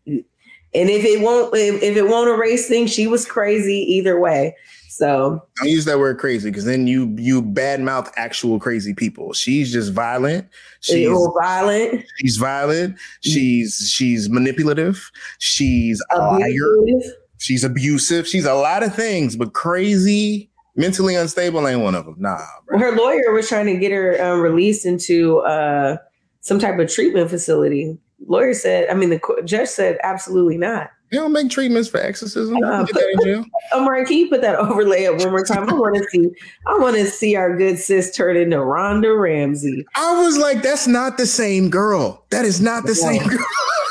And if it won't, if, it won't erase things, she was crazy either way. So don't use that word crazy because then you you badmouth actual crazy people. She's just violent. she's violent, she's violent. Mm. She's she's manipulative. She's a liar. abusive. She's abusive. She's a lot of things, but crazy, mentally unstable ain't one of them. Nah, bro. Her lawyer was trying to get her um, released into uh, some type of treatment facility. Lawyer said, I mean, the co- judge said, absolutely not. You don't make treatments for exorcism. Uh, can get that in jail. Omar, can you put that overlay up one more time? I want to see. I want to see our good sis turn into Rhonda Ramsey. I was like, that's not the same girl. That is not the same girl.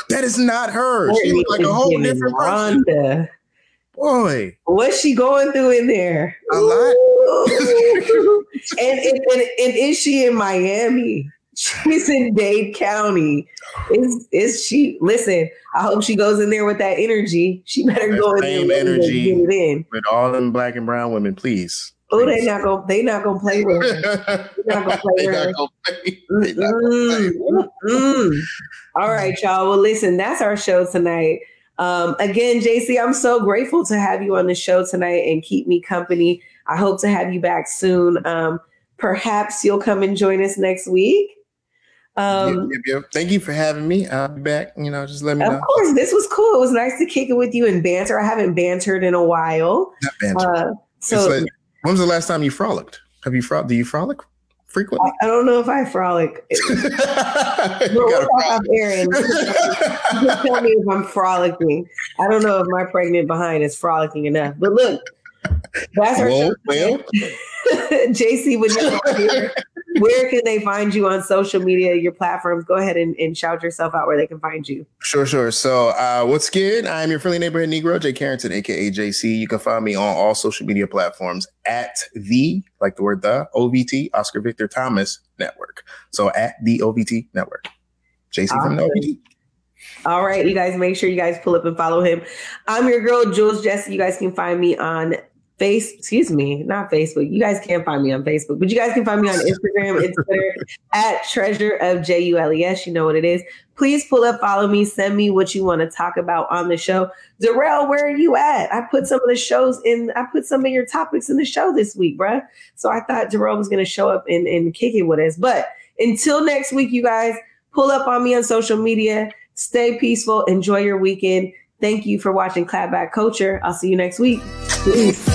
that is not her. She looked like a whole different person. Boy, What's she going through in there? A lot. And, and, and, and is she in Miami? She's in Dade County. Is is she? Listen, I hope she goes in there with that energy. She better That go in there and energy. get it in. With all them black and brown women, please. Oh, they not gonna they not gonna play with her. They're not gonna play They with her. gonna play. They not gonna play. Mm. All right, y'all. Well, listen, that's our show tonight. Um, again, JC, I'm so grateful to have you on the show tonight and keep me company. I hope to have you back soon. Um, perhaps you'll come and join us next week. Um, Yep, yep, yep. Thank you for having me. I'll be back. You know, just let me Of know. Of course, this was cool. It was nice to kick it with you and banter. I haven't bantered in a while. Not banter. Uh, so like- when was the last time you frolicked? Have you frolicked? Do you frolic frequently? I don't know if I frolic. You We'll gotta we'll talk frolic. off air and just tell me if I'm frolicking. I don't know if my pregnant behind is frolicking enough. But look, that's our Well, show. well. JC, would here, where can they find you on social media, your platforms? Go ahead and, and shout yourself out where they can find you. Sure, sure. So, uh, what's good? I'm your friendly neighborhood Negro, Jay Carrington, aka JC. You can find me on all social media platforms at the, like the word the, OVT, Oscar Victor Thomas Network. So, at the OVT Network. JC from the OVT. All right, you guys, make sure you guys pull up and follow him. I'm your girl, Jules Jesse. You guys can find me on face, excuse me, not Facebook. You guys can't find me on Facebook, but you guys can find me on Instagram and Twitter at treasure of J U L E S. You know what it is. Please pull up, follow me, send me what you want to talk about on the show. Darrell, where are you at? I put some of the shows in, I put some of your topics in the show this week, bruh. So I thought Darrell was going to show up and, and kick it with us. But until next week, you guys, pull up on me on social media. Stay peaceful. Enjoy your weekend. Thank you for watching Clapback Culture. I'll see you next week. Peace.